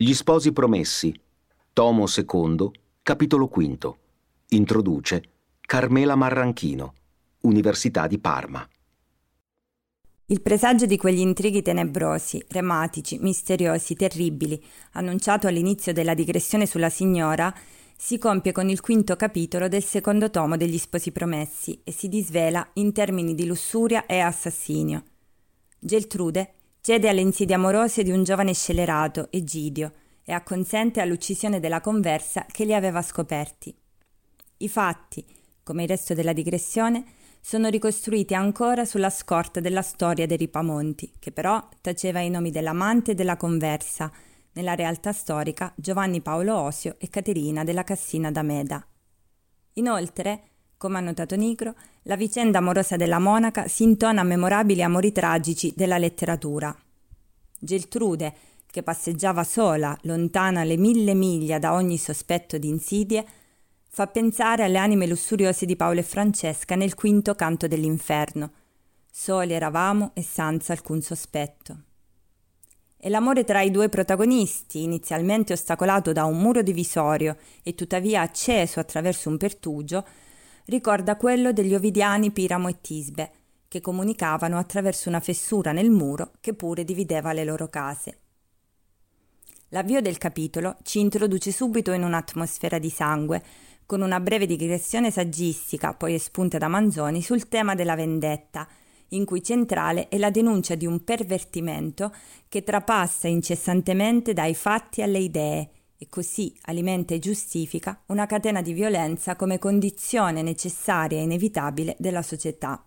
Gli sposi promessi, tomo secondo, capitolo quinto. Introduce Carmela Marranchino, Università di Parma. Il presagio di quegli intrighi tenebrosi, rematici, misteriosi, terribili, annunciato all'inizio della digressione sulla signora, si compie con il quinto capitolo del secondo tomo degli Sposi Promessi e si disvela in termini di lussuria e assassinio. Geltrude cede alle insidie amorose di un giovane scellerato, Egidio, e acconsente all'uccisione della conversa che li aveva scoperti. I fatti, come il resto della digressione, sono ricostruiti ancora sulla scorta della storia dei Ripamonti, che però taceva i nomi dell'amante e della conversa, nella realtà storica Giovanni Paolo Osio e Caterina della Cassina d'Ameda. Inoltre, come ha notato Nigro, la vicenda amorosa della monaca si intona a memorabili amori tragici della letteratura. Geltrude, che passeggiava sola, lontana le mille miglia da ogni sospetto di insidie, fa pensare alle anime lussuriose di Paolo e Francesca nel quinto canto dell'inferno. Soli eravamo e senza alcun sospetto. E l'amore tra i due protagonisti, inizialmente ostacolato da un muro divisorio e tuttavia acceso attraverso un pertugio, ricorda quello degli ovidiani Piramo e Tisbe, che comunicavano attraverso una fessura nel muro che pure divideva le loro case. L'avvio del capitolo ci introduce subito in un'atmosfera di sangue, con una breve digressione saggistica, poi espunta da Manzoni, sul tema della vendetta, in cui centrale è la denuncia di un pervertimento che trapassa incessantemente dai fatti alle idee e così alimenta e giustifica una catena di violenza come condizione necessaria e inevitabile della società.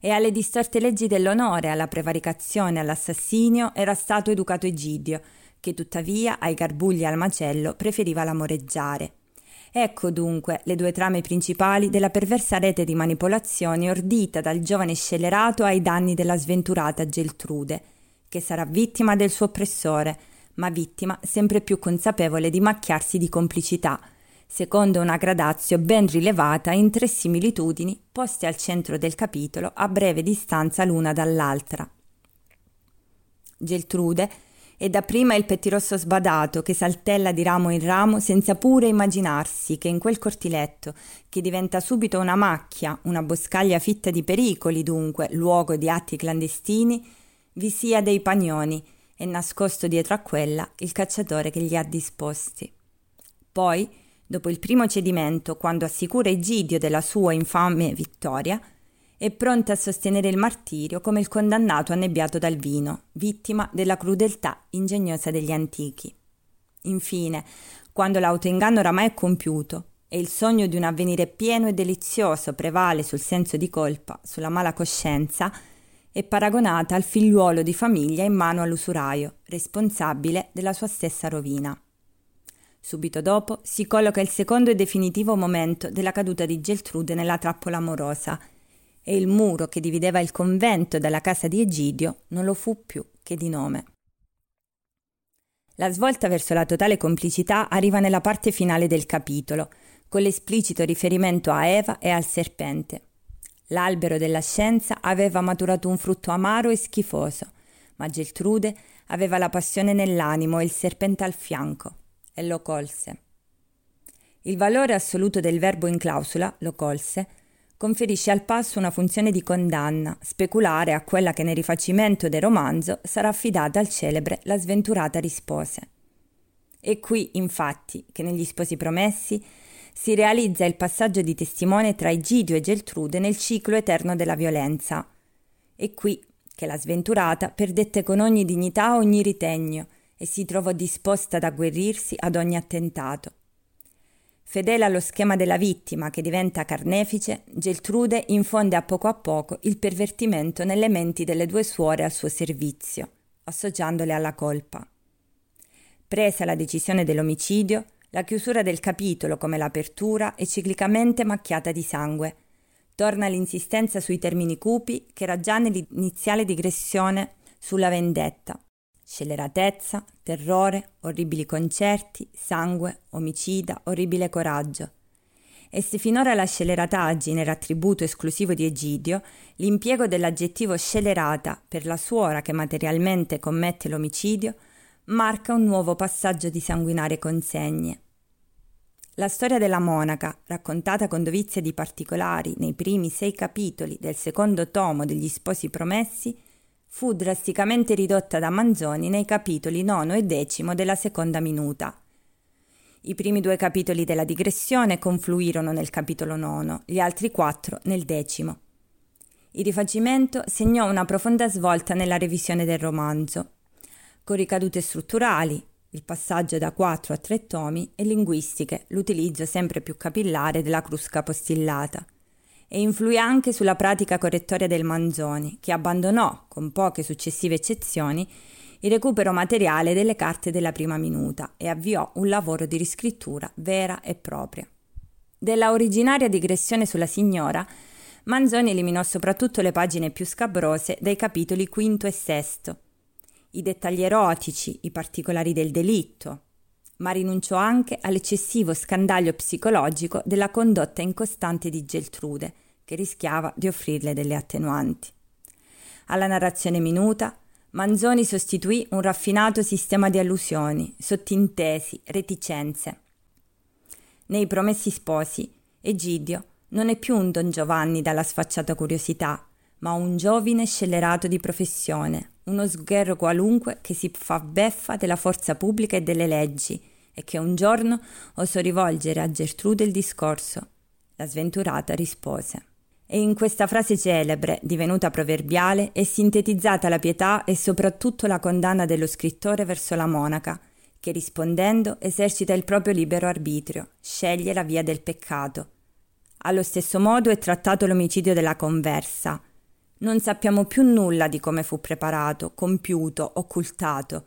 E alle distorte leggi dell'onore, alla prevaricazione, all'assassinio era stato educato Egidio, che tuttavia ai garbugli e al macello preferiva l'amoreggiare. Ecco dunque le due trame principali della perversa rete di manipolazioni ordita dal giovane scellerato ai danni della sventurata Geltrude, che sarà vittima del suo oppressore, ma vittima sempre più consapevole di macchiarsi di complicità, secondo una gradazio ben rilevata in tre similitudini poste al centro del capitolo a breve distanza l'una dall'altra. Geltrude è dapprima il pettirosso sbadato che saltella di ramo in ramo senza pure immaginarsi che in quel cortiletto, che diventa subito una macchia, una boscaglia fitta di pericoli dunque, luogo di atti clandestini, vi sia dei pagnoni, e nascosto dietro a quella il cacciatore che li ha disposti. Poi, dopo il primo cedimento, quando assicura Egidio della sua infame vittoria, è pronta a sostenere il martirio come il condannato annebbiato dal vino, vittima della crudeltà ingegnosa degli antichi. Infine, quando l'autoinganno oramai è compiuto e il sogno di un avvenire pieno e delizioso prevale sul senso di colpa, sulla mala coscienza, è paragonata al figliuolo di famiglia in mano all'usuraio, responsabile della sua stessa rovina. Subito dopo si colloca il secondo e definitivo momento della caduta di Geltrude nella trappola amorosa e il muro che divideva il convento dalla casa di Egidio non lo fu più che di nome. La svolta verso la totale complicità arriva nella parte finale del capitolo, con l'esplicito riferimento a Eva e al serpente. L'albero della scienza aveva maturato un frutto amaro e schifoso, ma Geltrude aveva la passione nell'animo e il serpente al fianco, e lo colse. Il valore assoluto del verbo in clausola, lo colse, conferisce al passo una funzione di condanna, speculare a quella che nel rifacimento del romanzo sarà affidata al celebre La sventurata rispose. È qui, infatti, che negli sposi promessi si realizza il passaggio di testimone tra Egidio e Geltrude nel ciclo eterno della violenza. È qui che la sventurata perdette con ogni dignità ogni ritegno e si trovò disposta ad agguerrirsi ad ogni attentato. Fedele allo schema della vittima che diventa carnefice, Geltrude infonde a poco a poco il pervertimento nelle menti delle due suore al suo servizio, associandole alla colpa. Presa la decisione dell'omicidio, la chiusura del capitolo, come l'apertura, è ciclicamente macchiata di sangue. Torna l'insistenza sui termini cupi che era già nell'iniziale digressione sulla vendetta. Scelleratezza, terrore, orribili concerti, sangue, omicida, orribile coraggio. E se finora la scellerataggine era attributo esclusivo di Egidio, l'impiego dell'aggettivo scellerata per la suora che materialmente commette l'omicidio marca un nuovo passaggio di sanguinarie consegne. La storia della monaca, raccontata con dovizia di particolari nei primi sei capitoli del secondo tomo degli Sposi Promessi, fu drasticamente ridotta da Manzoni nei capitoli nono e decimo della seconda minuta. I primi due capitoli della digressione confluirono nel capitolo nono, gli altri quattro nel decimo. Il rifacimento segnò una profonda svolta nella revisione del romanzo, con ricadute strutturali, il passaggio da quattro a tre tomi e linguistiche, l'utilizzo sempre più capillare della crusca postillata. E influì anche sulla pratica correttoria del Manzoni, che abbandonò, con poche successive eccezioni, il recupero materiale delle carte della prima minuta e avviò un lavoro di riscrittura vera e propria. Della originaria digressione sulla signora, Manzoni eliminò soprattutto le pagine più scabrose dei capitoli quinto e sesto, i dettagli erotici, i particolari del delitto, ma rinunciò anche all'eccessivo scandaglio psicologico della condotta incostante di Geltrude, che rischiava di offrirle delle attenuanti. Alla narrazione minuta, Manzoni sostituì un raffinato sistema di allusioni, sottintesi, reticenze. Nei Promessi Sposi, Egidio non è più un Don Giovanni dalla sfacciata curiosità, ma un giovine scellerato di professione, uno sgherro qualunque che si fa beffa della forza pubblica e delle leggi e che un giorno osò rivolgere a Gertrude il discorso. La sventurata rispose. E in questa frase celebre, divenuta proverbiale, è sintetizzata la pietà e soprattutto la condanna dello scrittore verso la monaca, che rispondendo esercita il proprio libero arbitrio, sceglie la via del peccato. Allo stesso modo è trattato l'omicidio della conversa, non sappiamo più nulla di come fu preparato, compiuto, occultato.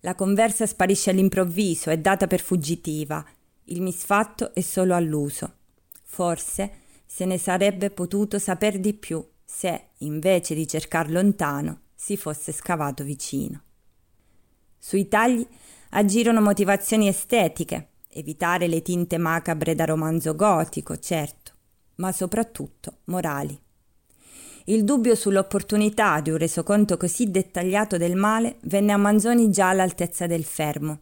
La conversa sparisce all'improvviso, è data per fuggitiva. Il misfatto è solo alluso. Forse se ne sarebbe potuto saper di più se, invece di cercar lontano, si fosse scavato vicino. Sui tagli agirono motivazioni estetiche, evitare le tinte macabre da romanzo gotico, certo, ma soprattutto morali. Il dubbio sull'opportunità di un resoconto così dettagliato del male venne a Manzoni già all'altezza del fermo.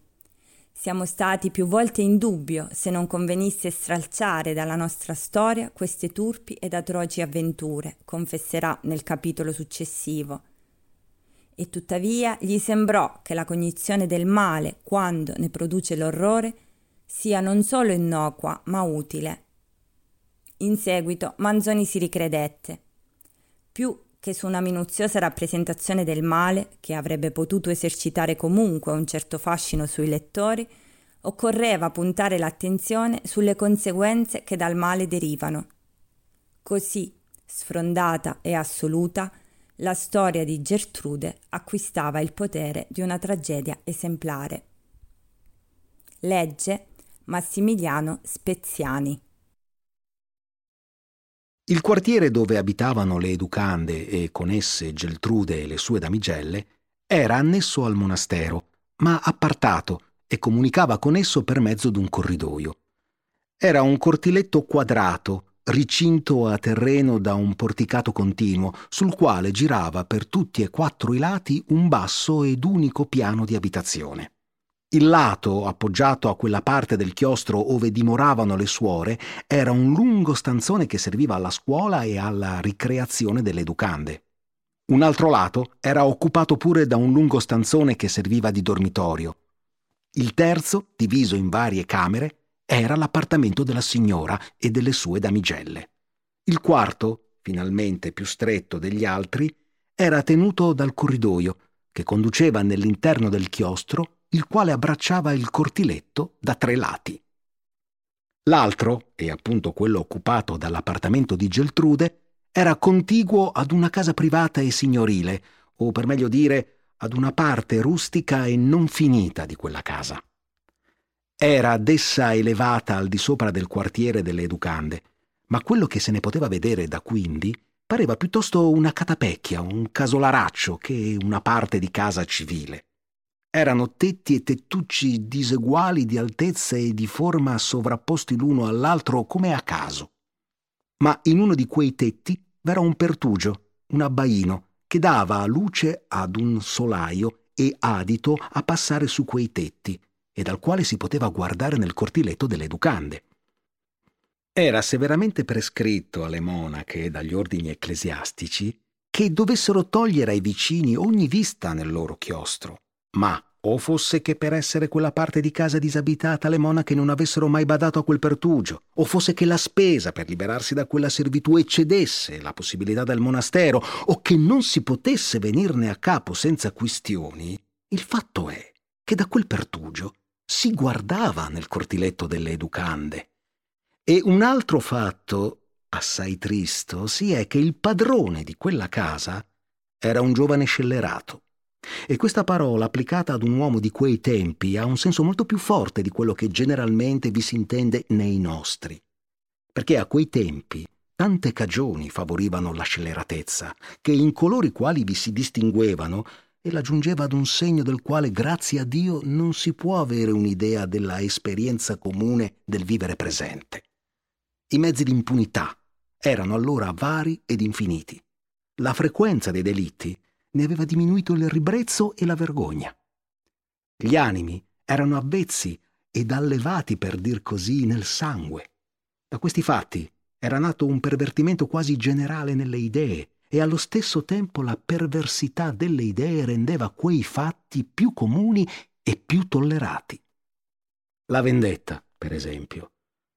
Siamo stati più volte in dubbio se non convenisse stralciare dalla nostra storia queste turpi ed atroci avventure, confesserà nel capitolo successivo. E tuttavia gli sembrò che la cognizione del male, quando ne produce l'orrore, sia non solo innocua, ma utile. In seguito Manzoni si ricredette più che su una minuziosa rappresentazione del male, che avrebbe potuto esercitare comunque un certo fascino sui lettori, occorreva puntare l'attenzione sulle conseguenze che dal male derivano. Così, sfrondata e assoluta, la storia di Gertrude acquistava il potere di una tragedia esemplare. Legge Massimiliano Speziani il quartiere dove abitavano le educande e con esse Geltrude e le sue damigelle era annesso al monastero, ma appartato e comunicava con esso per mezzo d'un corridoio. Era un cortiletto quadrato, ricinto a terreno da un porticato continuo, sul quale girava per tutti e quattro i lati un basso ed unico piano di abitazione. Il lato, appoggiato a quella parte del chiostro ove dimoravano le suore, era un lungo stanzone che serviva alla scuola e alla ricreazione delle educande. Un altro lato era occupato pure da un lungo stanzone che serviva di dormitorio. Il terzo, diviso in varie camere, era l'appartamento della signora e delle sue damigelle. Il quarto, finalmente più stretto degli altri, era tenuto dal corridoio, che conduceva nell'interno del chiostro il quale abbracciava il cortiletto da tre lati. L'altro, e appunto quello occupato dall'appartamento di Geltrude, era contiguo ad una casa privata e signorile, o per meglio dire ad una parte rustica e non finita di quella casa. Era dessa elevata al di sopra del quartiere delle educande, ma quello che se ne poteva vedere da quindi pareva piuttosto una catapecchia, un casolaraccio che una parte di casa civile. Erano tetti e tettucci diseguali di altezza e di forma sovrapposti l'uno all'altro come a caso. Ma in uno di quei tetti v'era un pertugio, un abbaino, che dava luce ad un solaio e adito a passare su quei tetti e dal quale si poteva guardare nel cortiletto delle educande. Era severamente prescritto alle monache dagli ordini ecclesiastici che dovessero togliere ai vicini ogni vista nel loro chiostro, ma o fosse che per essere quella parte di casa disabitata le monache non avessero mai badato a quel pertugio, o fosse che la spesa per liberarsi da quella servitù eccedesse la possibilità del monastero, o che non si potesse venirne a capo senza quistioni, il fatto è che da quel pertugio si guardava nel cortiletto delle educande. E un altro fatto, assai tristo, si è che il padrone di quella casa era un giovane scellerato e questa parola applicata ad un uomo di quei tempi ha un senso molto più forte di quello che generalmente vi si intende nei nostri. Perché a quei tempi tante cagioni favorivano la scelleratezza, che in coloro i quali vi si distinguevano e la giungeva ad un segno del quale, grazie a Dio, non si può avere un'idea della esperienza comune del vivere presente. I mezzi di impunità erano allora vari ed infiniti. La frequenza dei delitti ne aveva diminuito il ribrezzo e la vergogna. Gli animi erano avvezzi ed allevati, per dir così, nel sangue. Da questi fatti era nato un pervertimento quasi generale nelle idee e allo stesso tempo la perversità delle idee rendeva quei fatti più comuni e più tollerati. La vendetta, per esempio,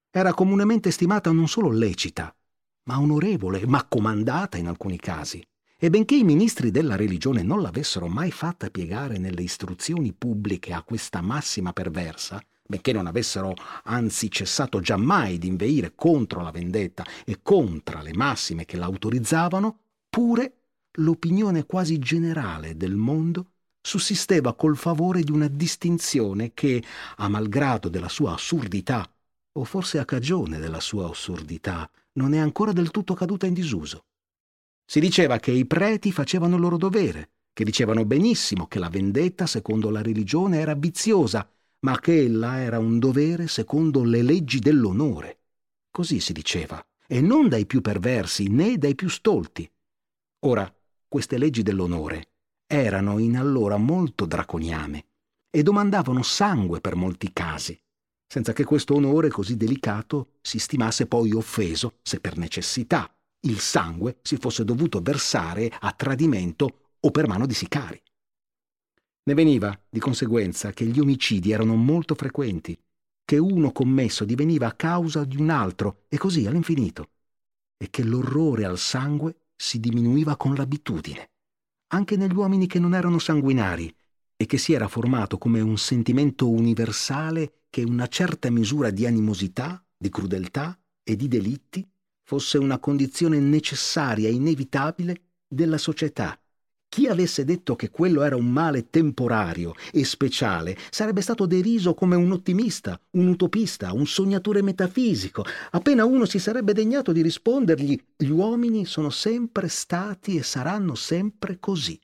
era comunemente stimata non solo lecita, ma onorevole, ma comandata in alcuni casi. E benché i ministri della religione non l'avessero mai fatta piegare nelle istruzioni pubbliche a questa massima perversa, benché non avessero anzi cessato giammai di inveire contro la vendetta e contro le massime che l'autorizzavano, pure l'opinione quasi generale del mondo sussisteva col favore di una distinzione che, a malgrado della sua assurdità, o forse a cagione della sua assurdità, non è ancora del tutto caduta in disuso. Si diceva che i preti facevano il loro dovere, che dicevano benissimo che la vendetta secondo la religione era viziosa, ma che ella era un dovere secondo le leggi dell'onore. Così si diceva, e non dai più perversi né dai più stolti. Ora, queste leggi dell'onore erano in allora molto draconiane e domandavano sangue per molti casi, senza che questo onore così delicato si stimasse poi offeso se per necessità il sangue si fosse dovuto versare a tradimento o per mano di sicari. Ne veniva, di conseguenza, che gli omicidi erano molto frequenti, che uno commesso diveniva a causa di un altro e così all'infinito, e che l'orrore al sangue si diminuiva con l'abitudine, anche negli uomini che non erano sanguinari, e che si era formato come un sentimento universale che una certa misura di animosità, di crudeltà e di delitti fosse una condizione necessaria inevitabile della società. Chi avesse detto che quello era un male temporario e speciale sarebbe stato deriso come un ottimista, un utopista, un sognatore metafisico. Appena uno si sarebbe degnato di rispondergli gli uomini sono sempre stati e saranno sempre così.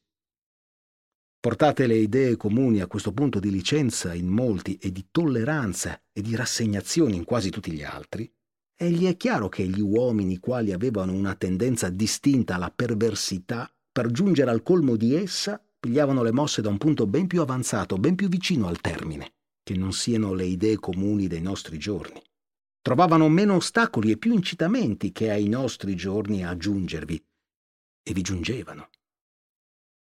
Portate le idee comuni a questo punto di licenza in molti e di tolleranza e di rassegnazione in quasi tutti gli altri, e gli è chiaro che gli uomini quali avevano una tendenza distinta alla perversità, per giungere al colmo di essa, pigliavano le mosse da un punto ben più avanzato, ben più vicino al termine, che non siano le idee comuni dei nostri giorni. Trovavano meno ostacoli e più incitamenti che ai nostri giorni a giungervi, e vi giungevano.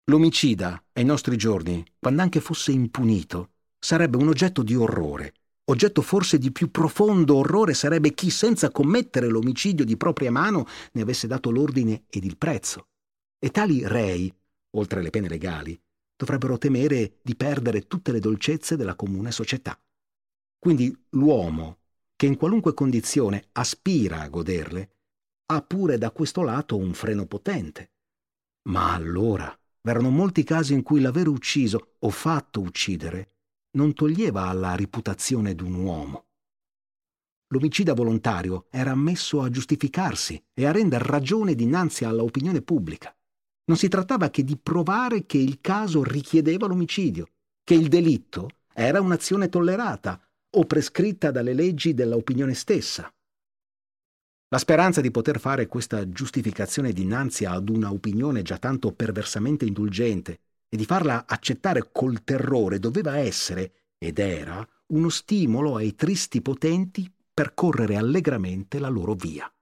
L'omicida, ai nostri giorni, quando anche fosse impunito, sarebbe un oggetto di orrore, Oggetto forse di più profondo orrore sarebbe chi, senza commettere l'omicidio di propria mano, ne avesse dato l'ordine ed il prezzo. E tali rei, oltre le pene legali, dovrebbero temere di perdere tutte le dolcezze della comune società. Quindi l'uomo, che in qualunque condizione aspira a goderle, ha pure da questo lato un freno potente. Ma allora v'erano molti casi in cui l'aver ucciso o fatto uccidere non toglieva alla reputazione d'un uomo. L'omicida volontario era ammesso a giustificarsi e a render ragione dinanzi alla opinione pubblica. Non si trattava che di provare che il caso richiedeva l'omicidio, che il delitto era un'azione tollerata o prescritta dalle leggi dell'opinione stessa. La speranza di poter fare questa giustificazione dinanzi ad una opinione già tanto perversamente indulgente e di farla accettare col terrore doveva essere, ed era, uno stimolo ai tristi potenti per correre allegramente la loro via.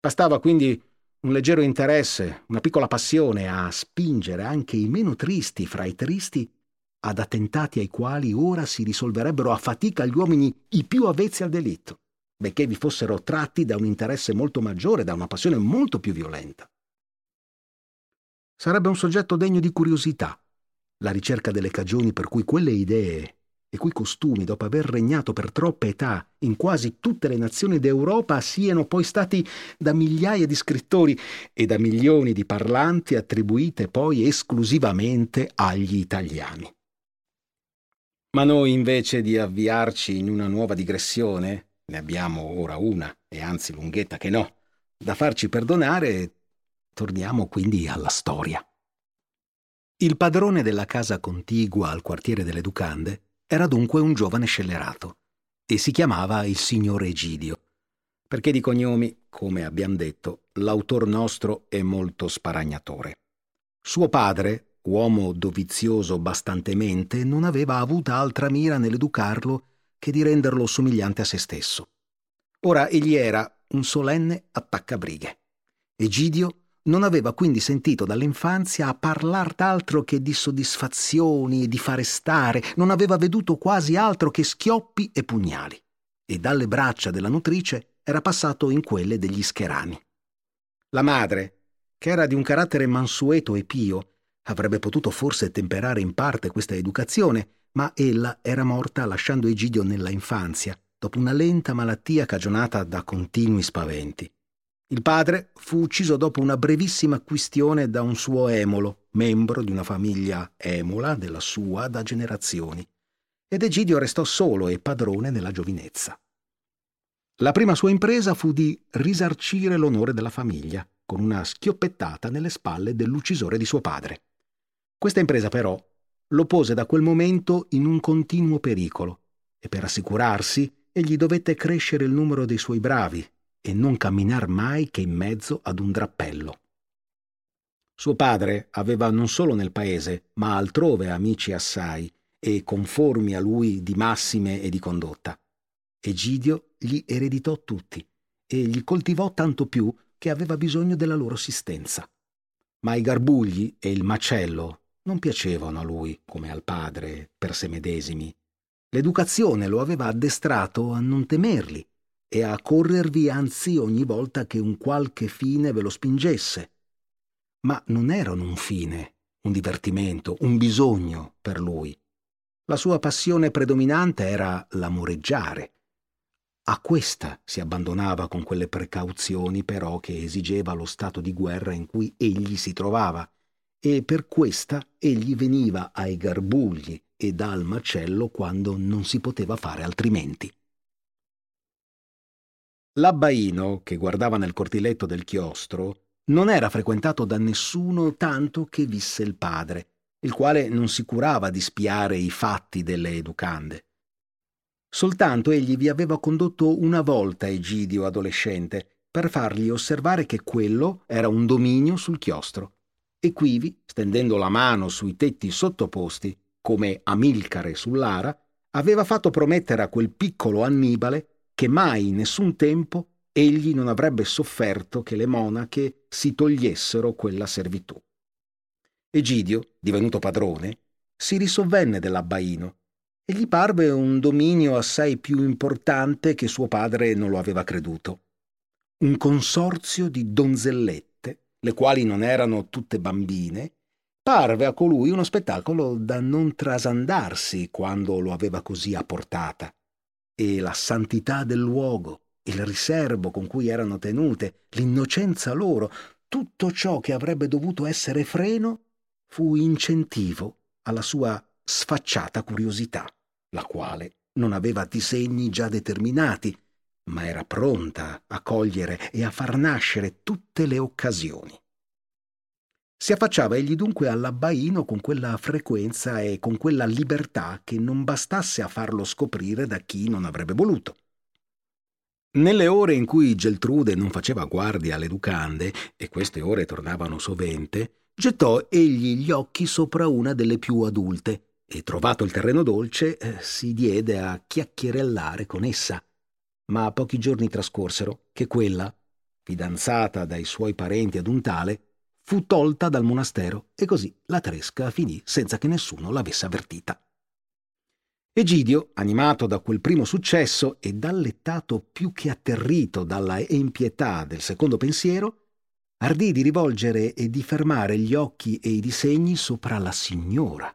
Bastava quindi un leggero interesse, una piccola passione a spingere anche i meno tristi fra i tristi ad attentati ai quali ora si risolverebbero a fatica gli uomini i più avvezzi al delitto, benché vi fossero tratti da un interesse molto maggiore, da una passione molto più violenta. Sarebbe un soggetto degno di curiosità la ricerca delle cagioni per cui quelle idee e cui costumi, dopo aver regnato per troppe età in quasi tutte le nazioni d'Europa, siano poi stati da migliaia di scrittori e da milioni di parlanti attribuite poi esclusivamente agli italiani. Ma noi invece di avviarci in una nuova digressione, ne abbiamo ora una, e anzi lunghetta che no, da farci perdonare, Torniamo quindi alla storia. Il padrone della casa contigua al quartiere delle Ducande era dunque un giovane scellerato e si chiamava il signor Egidio, perché di cognomi, come abbiamo detto, l'autor nostro è molto sparagnatore. Suo padre, uomo dovizioso bastantemente, non aveva avuta altra mira nell'educarlo che di renderlo somigliante a se stesso. Ora egli era un solenne attaccabrighe. Egidio non aveva quindi sentito dall'infanzia a parlar d'altro che di soddisfazioni e di fare stare, non aveva veduto quasi altro che schioppi e pugnali, e dalle braccia della nutrice era passato in quelle degli scherani. La madre, che era di un carattere mansueto e pio, avrebbe potuto forse temperare in parte questa educazione, ma ella era morta lasciando Egidio nella infanzia, dopo una lenta malattia cagionata da continui spaventi. Il padre fu ucciso dopo una brevissima quistione da un suo emolo, membro di una famiglia emola della sua da generazioni, ed Egidio restò solo e padrone nella giovinezza. La prima sua impresa fu di risarcire l'onore della famiglia, con una schioppettata nelle spalle dell'uccisore di suo padre. Questa impresa, però, lo pose da quel momento in un continuo pericolo, e per assicurarsi egli dovette crescere il numero dei suoi bravi, e non camminar mai che in mezzo ad un drappello. Suo padre aveva non solo nel paese, ma altrove amici assai, e conformi a lui di massime e di condotta. Egidio gli ereditò tutti e gli coltivò tanto più che aveva bisogno della loro assistenza. Ma i garbugli e il macello non piacevano a lui come al padre per se medesimi. L'educazione lo aveva addestrato a non temerli e a corrervi anzi ogni volta che un qualche fine ve lo spingesse. Ma non erano un fine, un divertimento, un bisogno per lui. La sua passione predominante era l'amoreggiare. A questa si abbandonava con quelle precauzioni però che esigeva lo stato di guerra in cui egli si trovava, e per questa egli veniva ai garbugli e dal macello quando non si poteva fare altrimenti. L'abbaino, che guardava nel cortiletto del chiostro, non era frequentato da nessuno tanto che visse il padre, il quale non si curava di spiare i fatti delle educande. Soltanto egli vi aveva condotto una volta Egidio adolescente per fargli osservare che quello era un dominio sul chiostro, e quivi, stendendo la mano sui tetti sottoposti, come Amilcare sull'ara, aveva fatto promettere a quel piccolo Annibale che mai in nessun tempo egli non avrebbe sofferto che le monache si togliessero quella servitù. Egidio, divenuto padrone, si risovvenne dell'abbaino e gli parve un dominio assai più importante che suo padre non lo aveva creduto. Un consorzio di donzellette, le quali non erano tutte bambine, parve a colui uno spettacolo da non trasandarsi quando lo aveva così a portata e la santità del luogo, il riservo con cui erano tenute, l'innocenza loro, tutto ciò che avrebbe dovuto essere freno, fu incentivo alla sua sfacciata curiosità, la quale non aveva disegni già determinati, ma era pronta a cogliere e a far nascere tutte le occasioni. Si affacciava egli dunque all'abbaino con quella frequenza e con quella libertà che non bastasse a farlo scoprire da chi non avrebbe voluto. Nelle ore in cui Geltrude non faceva guardia alle educande, e queste ore tornavano sovente, gettò egli gli occhi sopra una delle più adulte e, trovato il terreno dolce, eh, si diede a chiacchierellare con essa. Ma pochi giorni trascorsero che quella, fidanzata dai suoi parenti ad un tale, fu tolta dal monastero e così la tresca finì senza che nessuno l'avesse avvertita. Egidio, animato da quel primo successo e dallettato più che atterrito dalla empietà del secondo pensiero, ardì di rivolgere e di fermare gli occhi e i disegni sopra la signora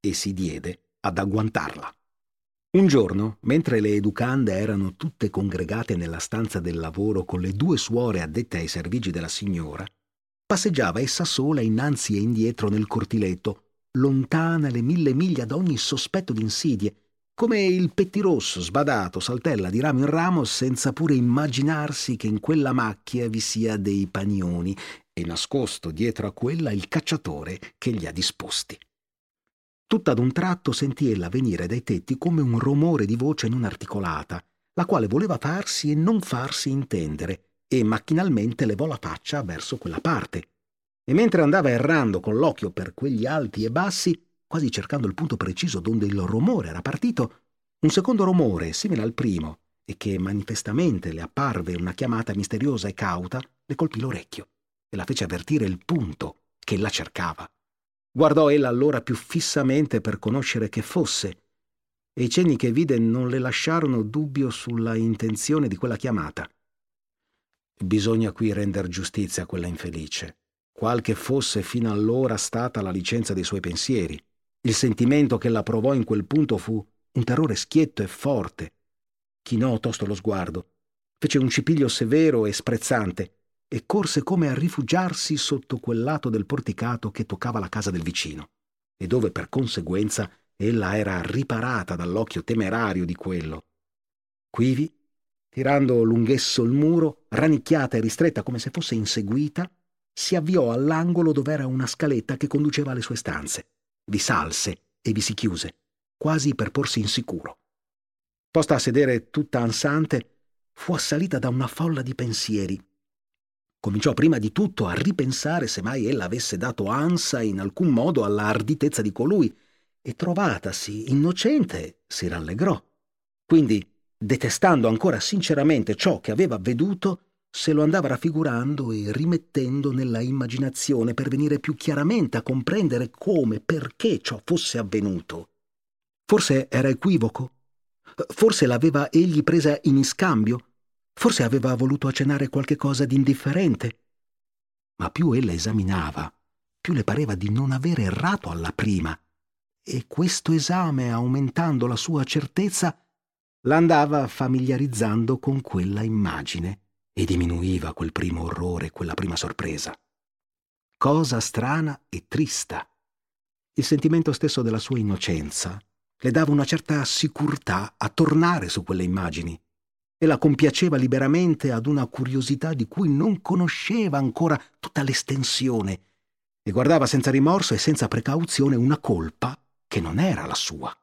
e si diede ad agguantarla. Un giorno, mentre le educande erano tutte congregate nella stanza del lavoro con le due suore addette ai servigi della signora, passeggiava essa sola innanzi e indietro nel cortiletto, lontana le mille miglia da ogni sospetto di insidie, come il pettirosso sbadato saltella di ramo in ramo senza pure immaginarsi che in quella macchia vi sia dei panioni e nascosto dietro a quella il cacciatore che li ha disposti. Tutta ad un tratto sentì ella venire dai tetti come un rumore di voce non articolata, la quale voleva farsi e non farsi intendere, e macchinalmente levò la faccia verso quella parte. E mentre andava errando con l'occhio per quegli alti e bassi, quasi cercando il punto preciso donde il rumore era partito, un secondo rumore, simile al primo, e che manifestamente le apparve una chiamata misteriosa e cauta, le colpì l'orecchio e la fece avvertire il punto che ella cercava. Guardò ella allora più fissamente per conoscere che fosse, e i cenni che vide non le lasciarono dubbio sulla intenzione di quella chiamata. Bisogna qui render giustizia a quella infelice, qual che fosse fino allora stata la licenza dei suoi pensieri. Il sentimento che la provò in quel punto fu un terrore schietto e forte. Chinò tosto lo sguardo, fece un cipiglio severo e sprezzante, e corse come a rifugiarsi sotto quel lato del porticato che toccava la casa del vicino, e dove per conseguenza ella era riparata dall'occhio temerario di quello. Quivi, tirando lunghesso il muro, rannicchiata e ristretta come se fosse inseguita, si avviò all'angolo dov'era una scaletta che conduceva alle sue stanze. Vi salse e vi si chiuse, quasi per porsi insicuro. Posta a sedere tutta ansante, fu assalita da una folla di pensieri Cominciò prima di tutto a ripensare se mai ella avesse dato ansa in alcun modo alla arditezza di colui, e trovatasi innocente si rallegrò. Quindi, detestando ancora sinceramente ciò che aveva veduto, se lo andava raffigurando e rimettendo nella immaginazione per venire più chiaramente a comprendere come, perché ciò fosse avvenuto. Forse era equivoco? Forse l'aveva egli presa in iscambio? Forse aveva voluto accennare qualche cosa di indifferente. Ma più ella esaminava, più le pareva di non avere errato alla prima, e questo esame, aumentando la sua certezza, l'andava familiarizzando con quella immagine e diminuiva quel primo orrore, quella prima sorpresa. Cosa strana e trista. Il sentimento stesso della sua innocenza le dava una certa sicurtà a tornare su quelle immagini e la compiaceva liberamente ad una curiosità di cui non conosceva ancora tutta l'estensione e guardava senza rimorso e senza precauzione una colpa che non era la sua.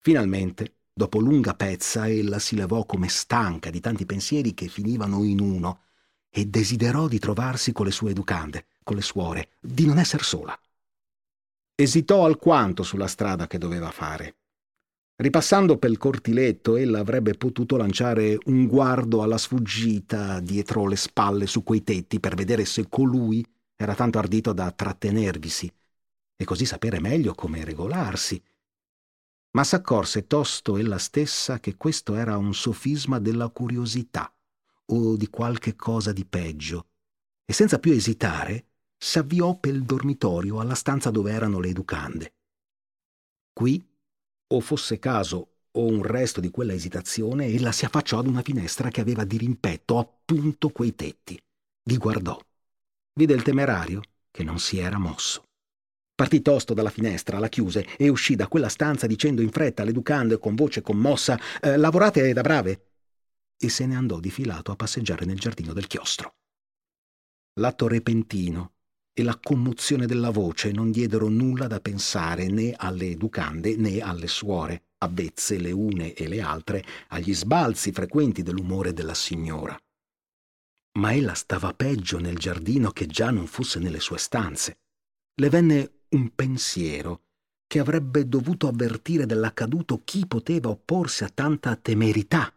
Finalmente, dopo lunga pezza, ella si levò come stanca di tanti pensieri che finivano in uno e desiderò di trovarsi con le sue educande, con le suore, di non esser sola. Esitò alquanto sulla strada che doveva fare Ripassando pel cortiletto, ella avrebbe potuto lanciare un guardo alla sfuggita dietro le spalle su quei tetti per vedere se colui era tanto ardito da trattenervisi e così sapere meglio come regolarsi. Ma s'accorse tosto ella stessa che questo era un sofisma della curiosità o di qualche cosa di peggio e senza più esitare s'avviò pel dormitorio alla stanza dove erano le educande. Qui o fosse caso o un resto di quella esitazione, ella si affacciò ad una finestra che aveva di rimpetto appunto quei tetti. Vi guardò. Vide il temerario che non si era mosso. Partì tosto dalla finestra, la chiuse e uscì da quella stanza dicendo in fretta all'educande con voce commossa eh, Lavorate da brave! E se ne andò difilato a passeggiare nel giardino del chiostro. L'atto repentino e la commozione della voce non diedero nulla da pensare né alle educande né alle suore, avvezze le une e le altre agli sbalzi frequenti dell'umore della signora. Ma ella stava peggio nel giardino che già non fosse nelle sue stanze. Le venne un pensiero che avrebbe dovuto avvertire dell'accaduto chi poteva opporsi a tanta temerità.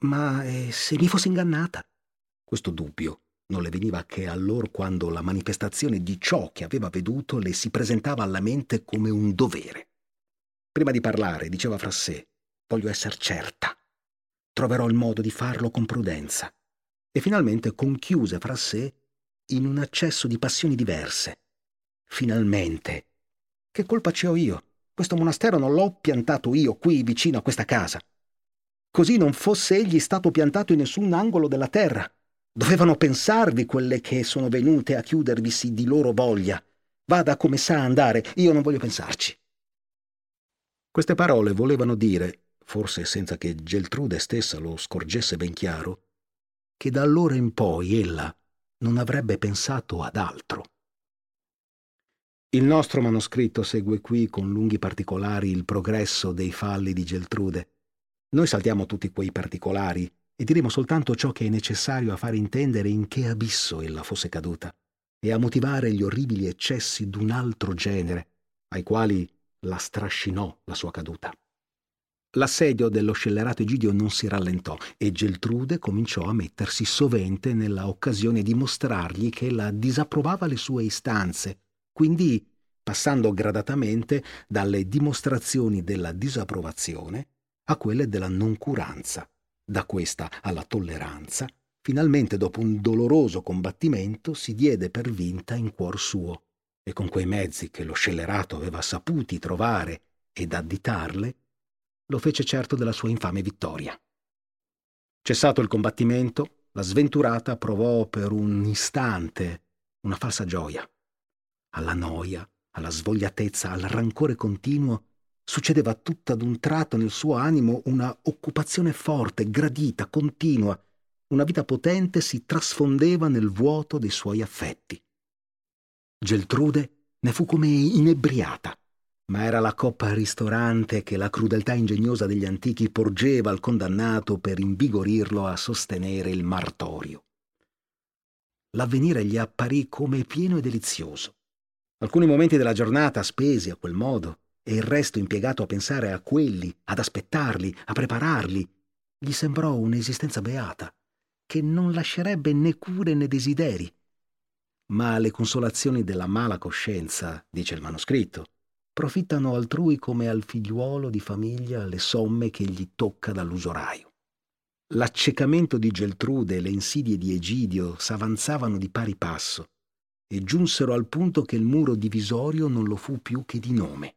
Ma eh, se mi fosse ingannata? Questo dubbio non le veniva che allora quando la manifestazione di ciò che aveva veduto le si presentava alla mente come un dovere. Prima di parlare diceva fra sé, voglio essere certa. Troverò il modo di farlo con prudenza. E finalmente conchiuse fra sé in un accesso di passioni diverse. Finalmente che colpa ci ho io? Questo monastero non l'ho piantato io qui vicino a questa casa. Così non fosse egli stato piantato in nessun angolo della terra. Dovevano pensarvi quelle che sono venute a chiudervisi di loro voglia. Vada come sa andare, io non voglio pensarci. Queste parole volevano dire, forse senza che Geltrude stessa lo scorgesse ben chiaro, che da allora in poi ella non avrebbe pensato ad altro. Il nostro manoscritto segue qui con lunghi particolari il progresso dei falli di Geltrude. Noi saltiamo tutti quei particolari e diremo soltanto ciò che è necessario a far intendere in che abisso ella fosse caduta e a motivare gli orribili eccessi d'un altro genere, ai quali la strascinò la sua caduta. L'assedio dello scellerato Egidio non si rallentò e Geltrude cominciò a mettersi sovente nella occasione di mostrargli che ella disapprovava le sue istanze quindi passando gradatamente dalle dimostrazioni della disapprovazione a quelle della noncuranza, da questa alla tolleranza, finalmente dopo un doloroso combattimento si diede per vinta in cuor suo e con quei mezzi che lo scellerato aveva saputi trovare ed additarle, lo fece certo della sua infame vittoria. Cessato il combattimento, la sventurata provò per un istante una falsa gioia alla noia, alla svogliatezza, al rancore continuo, succedeva tutta d'un tratto nel suo animo una occupazione forte, gradita, continua. Una vita potente si trasfondeva nel vuoto dei suoi affetti. Geltrude ne fu come inebriata, ma era la coppa ristorante che la crudeltà ingegnosa degli antichi porgeva al condannato per invigorirlo a sostenere il martorio. L'avvenire gli apparì come pieno e delizioso. Alcuni momenti della giornata spesi a quel modo e il resto impiegato a pensare a quelli, ad aspettarli, a prepararli, gli sembrò un'esistenza beata, che non lascerebbe né cure né desideri. Ma le consolazioni della mala coscienza, dice il manoscritto, profittano altrui come al figliuolo di famiglia le somme che gli tocca dall'usuraio. L'accecamento di Geltrude e le insidie di Egidio s'avanzavano di pari passo e giunsero al punto che il muro divisorio non lo fu più che di nome.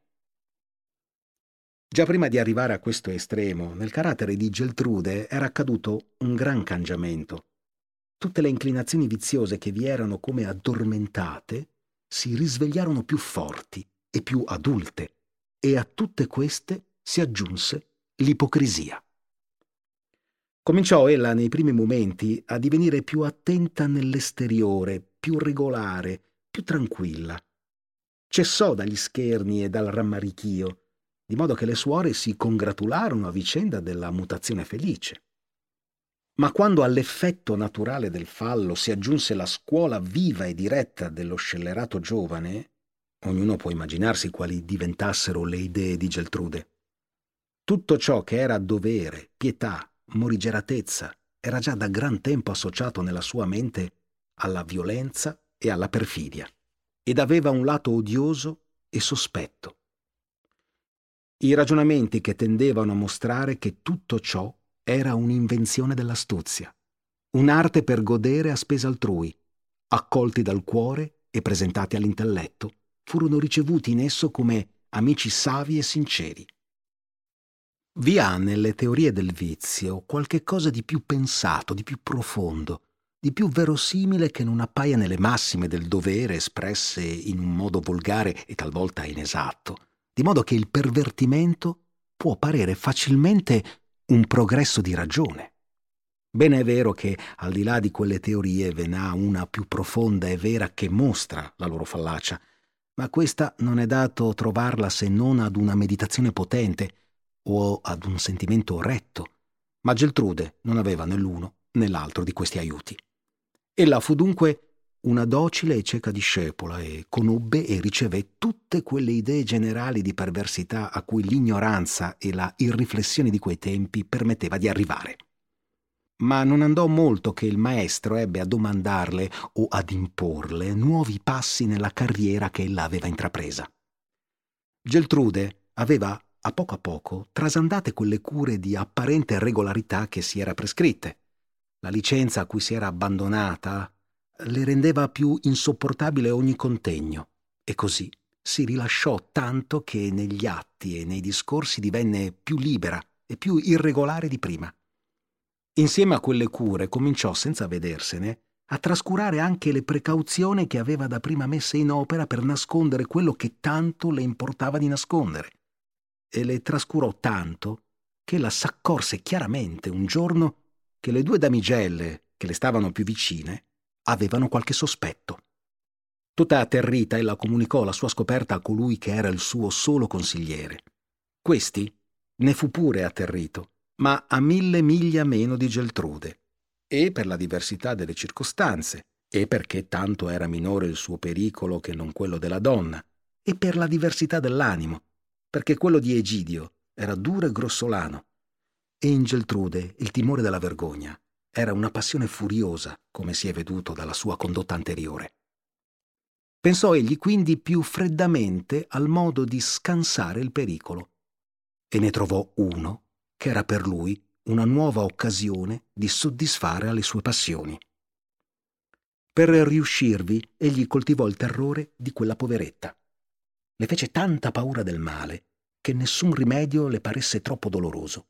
Già prima di arrivare a questo estremo, nel carattere di Geltrude era accaduto un gran cangiamento. Tutte le inclinazioni viziose che vi erano come addormentate si risvegliarono più forti e più adulte, e a tutte queste si aggiunse l'ipocrisia. Cominciò ella nei primi momenti a divenire più attenta nell'esteriore, più regolare, più tranquilla. Cessò dagli scherni e dal rammarichio, di modo che le suore si congratularono a vicenda della mutazione felice. Ma quando all'effetto naturale del fallo si aggiunse la scuola viva e diretta dello scellerato giovane, ognuno può immaginarsi quali diventassero le idee di Geltrude. Tutto ciò che era dovere, pietà, morigeratezza, era già da gran tempo associato nella sua mente alla violenza e alla perfidia, ed aveva un lato odioso e sospetto. I ragionamenti che tendevano a mostrare che tutto ciò era un'invenzione dell'astuzia, un'arte per godere a spesa altrui, accolti dal cuore e presentati all'intelletto, furono ricevuti in esso come amici savi e sinceri. Vi ha nelle teorie del vizio qualche cosa di più pensato, di più profondo, di più verosimile che non appaia nelle massime del dovere espresse in un modo volgare e talvolta inesatto, di modo che il pervertimento può parere facilmente un progresso di ragione. Bene è vero che, al di là di quelle teorie, ve n'ha una più profonda e vera che mostra la loro fallacia, ma questa non è dato trovarla se non ad una meditazione potente o ad un sentimento retto. Ma Geltrude non aveva né l'uno né l'altro di questi aiuti. Ella fu dunque una docile e cieca discepola e conobbe e riceve tutte quelle idee generali di perversità a cui l'ignoranza e la irriflessione di quei tempi permetteva di arrivare. Ma non andò molto che il maestro ebbe a domandarle o ad imporle nuovi passi nella carriera che ella aveva intrapresa. Geltrude aveva a poco a poco trasandate quelle cure di apparente regolarità che si era prescritte. La licenza a cui si era abbandonata le rendeva più insopportabile ogni contegno e così si rilasciò tanto che negli atti e nei discorsi divenne più libera e più irregolare di prima. Insieme a quelle cure cominciò, senza vedersene, a trascurare anche le precauzioni che aveva da prima messe in opera per nascondere quello che tanto le importava di nascondere. E le trascurò tanto che ella s'accorse chiaramente un giorno che le due damigelle, che le stavano più vicine, avevano qualche sospetto. Tutta atterrita, ella comunicò la sua scoperta a colui che era il suo solo consigliere. Questi ne fu pure atterrito, ma a mille miglia meno di Geltrude, e per la diversità delle circostanze, e perché tanto era minore il suo pericolo che non quello della donna, e per la diversità dell'animo, perché quello di Egidio era duro e grossolano, e in Geltrude il timore della vergogna era una passione furiosa, come si è veduto dalla sua condotta anteriore. Pensò egli quindi più freddamente al modo di scansare il pericolo e ne trovò uno che era per lui una nuova occasione di soddisfare alle sue passioni. Per riuscirvi, egli coltivò il terrore di quella poveretta. Le fece tanta paura del male che nessun rimedio le paresse troppo doloroso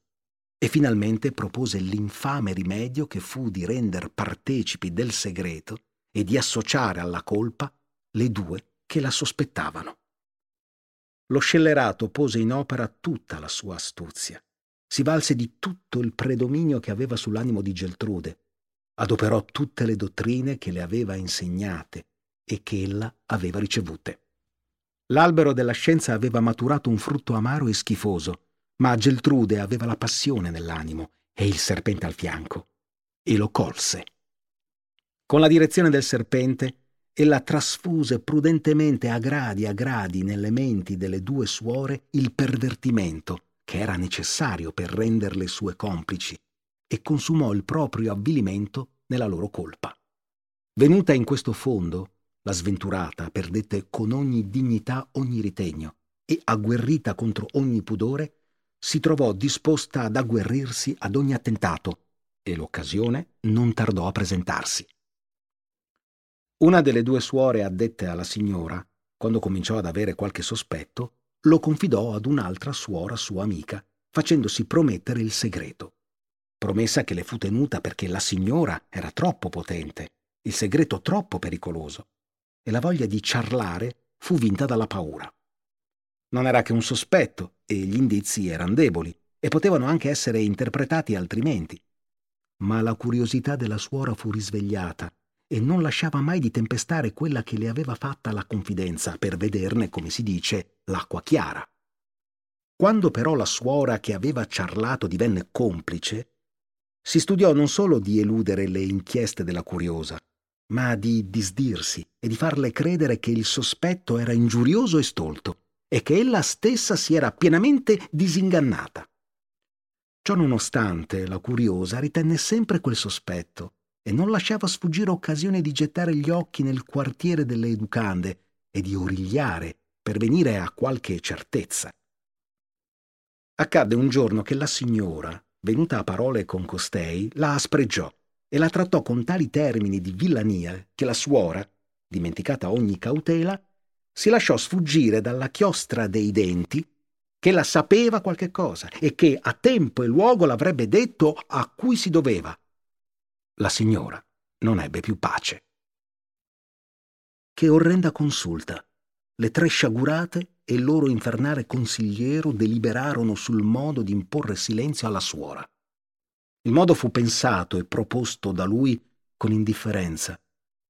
e finalmente propose l'infame rimedio che fu di render partecipi del segreto e di associare alla colpa le due che la sospettavano. Lo scellerato pose in opera tutta la sua astuzia, si valse di tutto il predominio che aveva sull'animo di Geltrude, adoperò tutte le dottrine che le aveva insegnate e che ella aveva ricevute. L'albero della scienza aveva maturato un frutto amaro e schifoso, ma Geltrude aveva la passione nell'animo e il serpente al fianco, e lo colse. Con la direzione del serpente, ella trasfuse prudentemente a gradi a gradi nelle menti delle due suore il pervertimento che era necessario per renderle sue complici e consumò il proprio avvilimento nella loro colpa. Venuta in questo fondo, la sventurata perdette con ogni dignità ogni ritegno e, agguerrita contro ogni pudore, si trovò disposta ad agguerrirsi ad ogni attentato e l'occasione non tardò a presentarsi. Una delle due suore addette alla signora, quando cominciò ad avere qualche sospetto, lo confidò ad un'altra suora sua amica, facendosi promettere il segreto. Promessa che le fu tenuta perché la signora era troppo potente, il segreto troppo pericoloso, e la voglia di ciarlare fu vinta dalla paura. Non era che un sospetto e gli indizi erano deboli e potevano anche essere interpretati altrimenti. Ma la curiosità della suora fu risvegliata e non lasciava mai di tempestare quella che le aveva fatta la confidenza per vederne, come si dice, l'acqua chiara. Quando però la suora che aveva ciarlato divenne complice, si studiò non solo di eludere le inchieste della curiosa, ma di disdirsi e di farle credere che il sospetto era ingiurioso e stolto e che ella stessa si era pienamente disingannata. Ciò nonostante, la curiosa ritenne sempre quel sospetto e non lasciava sfuggire occasione di gettare gli occhi nel quartiere delle educande e di origliare per venire a qualche certezza. Accadde un giorno che la signora, venuta a parole con costei, la aspregiò e la trattò con tali termini di villania che la suora, dimenticata ogni cautela, si lasciò sfuggire dalla chiostra dei denti che la sapeva qualche cosa e che a tempo e luogo l'avrebbe detto a cui si doveva. La signora non ebbe più pace. Che orrenda consulta! Le tre sciagurate e il loro infernale consigliero deliberarono sul modo di imporre silenzio alla suora. Il modo fu pensato e proposto da lui con indifferenza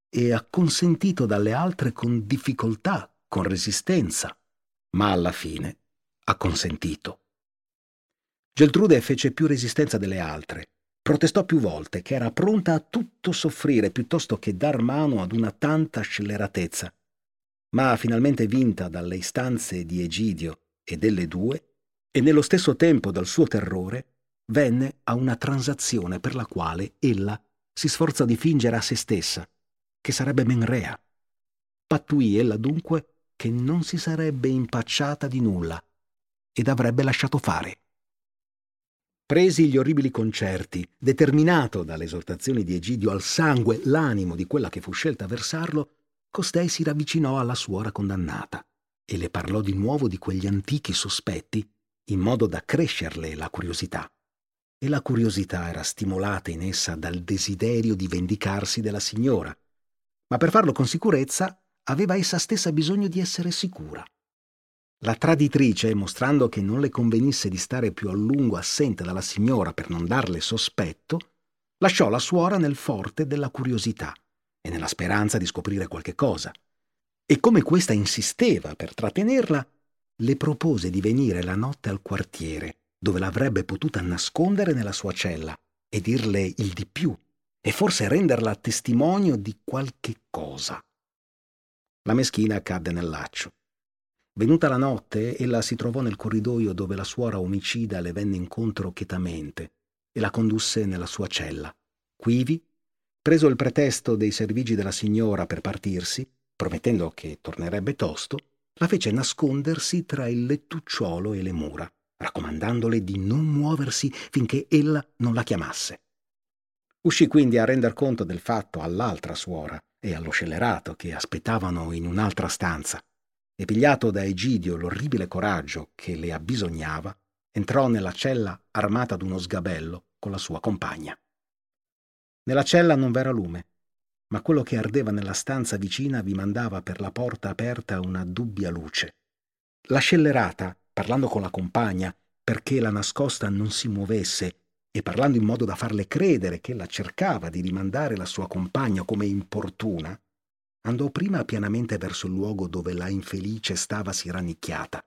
e acconsentito dalle altre con difficoltà con resistenza, ma alla fine ha consentito. Geltrude fece più resistenza delle altre, Protestò più volte che era pronta a tutto soffrire piuttosto che dar mano ad una tanta scelleratezza. Ma finalmente vinta dalle istanze di Egidio e delle due, e nello stesso tempo dal suo terrore, venne a una transazione per la quale ella si sforzò di fingere a se stessa che sarebbe Menrea. Pattuì ella dunque che non si sarebbe impacciata di nulla ed avrebbe lasciato fare. Presi gli orribili concerti, determinato dalle esortazioni di Egidio al sangue l'animo di quella che fu scelta a versarlo, costei si ravvicinò alla suora condannata e le parlò di nuovo di quegli antichi sospetti, in modo da crescerle la curiosità. E la curiosità era stimolata in essa dal desiderio di vendicarsi della signora, ma per farlo con sicurezza aveva essa stessa bisogno di essere sicura. La traditrice, mostrando che non le convenisse di stare più a lungo assente dalla signora per non darle sospetto, lasciò la suora nel forte della curiosità e nella speranza di scoprire qualche cosa. E come questa insisteva per trattenerla, le propose di venire la notte al quartiere, dove l'avrebbe potuta nascondere nella sua cella e dirle il di più, e forse renderla testimonio di qualche cosa. La meschina cadde nel laccio. Venuta la notte, ella si trovò nel corridoio dove la suora omicida le venne incontro chetamente e la condusse nella sua cella. Quivi, preso il pretesto dei servigi della signora per partirsi, promettendo che tornerebbe tosto, la fece nascondersi tra il lettucciolo e le mura, raccomandandole di non muoversi finché ella non la chiamasse. Uscì quindi a render conto del fatto all'altra suora e allo scellerato che aspettavano in un'altra stanza e pigliato da Egidio l'orribile coraggio che le abbisognava, entrò nella cella armata d'uno sgabello con la sua compagna. Nella cella non v'era lume, ma quello che ardeva nella stanza vicina vi mandava per la porta aperta una dubbia luce. La scellerata, parlando con la compagna, perché la nascosta non si muovesse, e parlando in modo da farle credere che la cercava di rimandare la sua compagna come importuna, andò prima pianamente verso il luogo dove la infelice stavasi rannicchiata.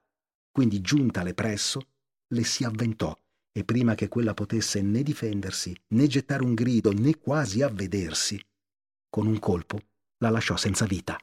Quindi, giuntale presso, le si avventò e prima che quella potesse né difendersi, né gettare un grido, né quasi avvedersi, con un colpo la lasciò senza vita.